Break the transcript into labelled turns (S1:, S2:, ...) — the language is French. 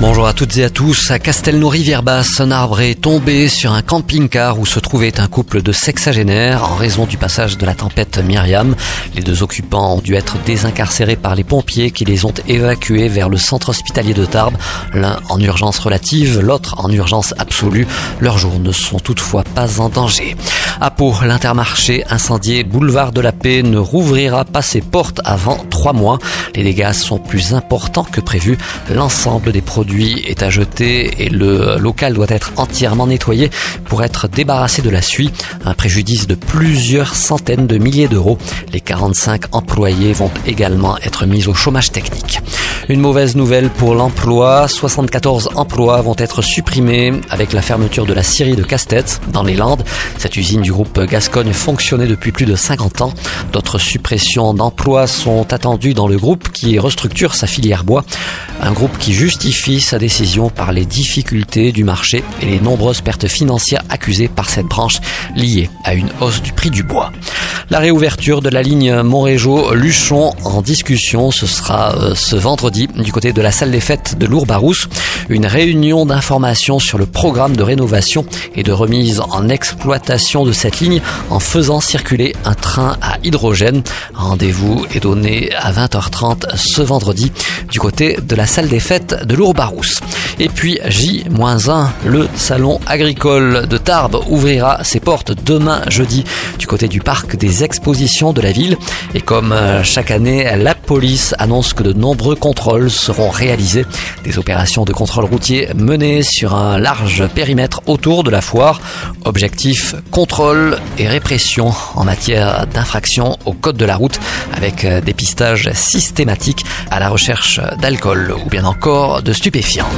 S1: Bonjour à toutes et à tous. À Castelnau-Rivière-Basse, un arbre est tombé sur un camping-car où se trouvait un couple de sexagénaires en raison du passage de la tempête Myriam. Les deux occupants ont dû être désincarcérés par les pompiers qui les ont évacués vers le centre hospitalier de Tarbes, l'un en urgence relative, l'autre en urgence absolue. Leurs jours ne sont toutefois pas en danger. À Pau, l'intermarché incendié boulevard de la Paix ne rouvrira pas ses portes avant trois mois. Les dégâts sont plus importants que prévu. L'ensemble des produits est à jeter et le local doit être entièrement nettoyé pour être débarrassé de la suie. Un préjudice de plusieurs centaines de milliers d'euros. Les 45 employés vont également être mis au chômage technique. Une mauvaise nouvelle pour l'emploi. 74 emplois vont être supprimés avec la fermeture de la scierie de Castet dans les Landes. Cette usine du groupe Gascogne fonctionnait depuis plus de 50 ans. D'autres suppressions d'emplois sont attendues dans le groupe qui restructure sa filière bois. Un groupe qui justifie sa décision par les difficultés du marché et les nombreuses pertes financières accusées par cette branche liées à une hausse du prix du bois. La réouverture de la ligne Montrégeau-Luchon en discussion, ce sera euh, ce vendredi du côté de la salle des fêtes de Lourbarousse. Une réunion d'information sur le programme de rénovation et de remise en exploitation de cette ligne en faisant circuler un train à hydrogène. Rendez-vous est donné à 20h30 ce vendredi du côté de la salle des fêtes de Lourbarousse. Et puis J-1, le salon agricole de Tarbes ouvrira ses portes demain jeudi du côté du parc des expositions de la ville. Et comme euh, chaque année, la police annonce que de nombreux contrôles seront réalisés. Des opérations de contrôle routier menées sur un large périmètre autour de la foire. Objectif, contrôle et répression en matière d'infraction au code de la route avec euh, dépistage systématique à la recherche d'alcool ou bien encore de stupéfiants.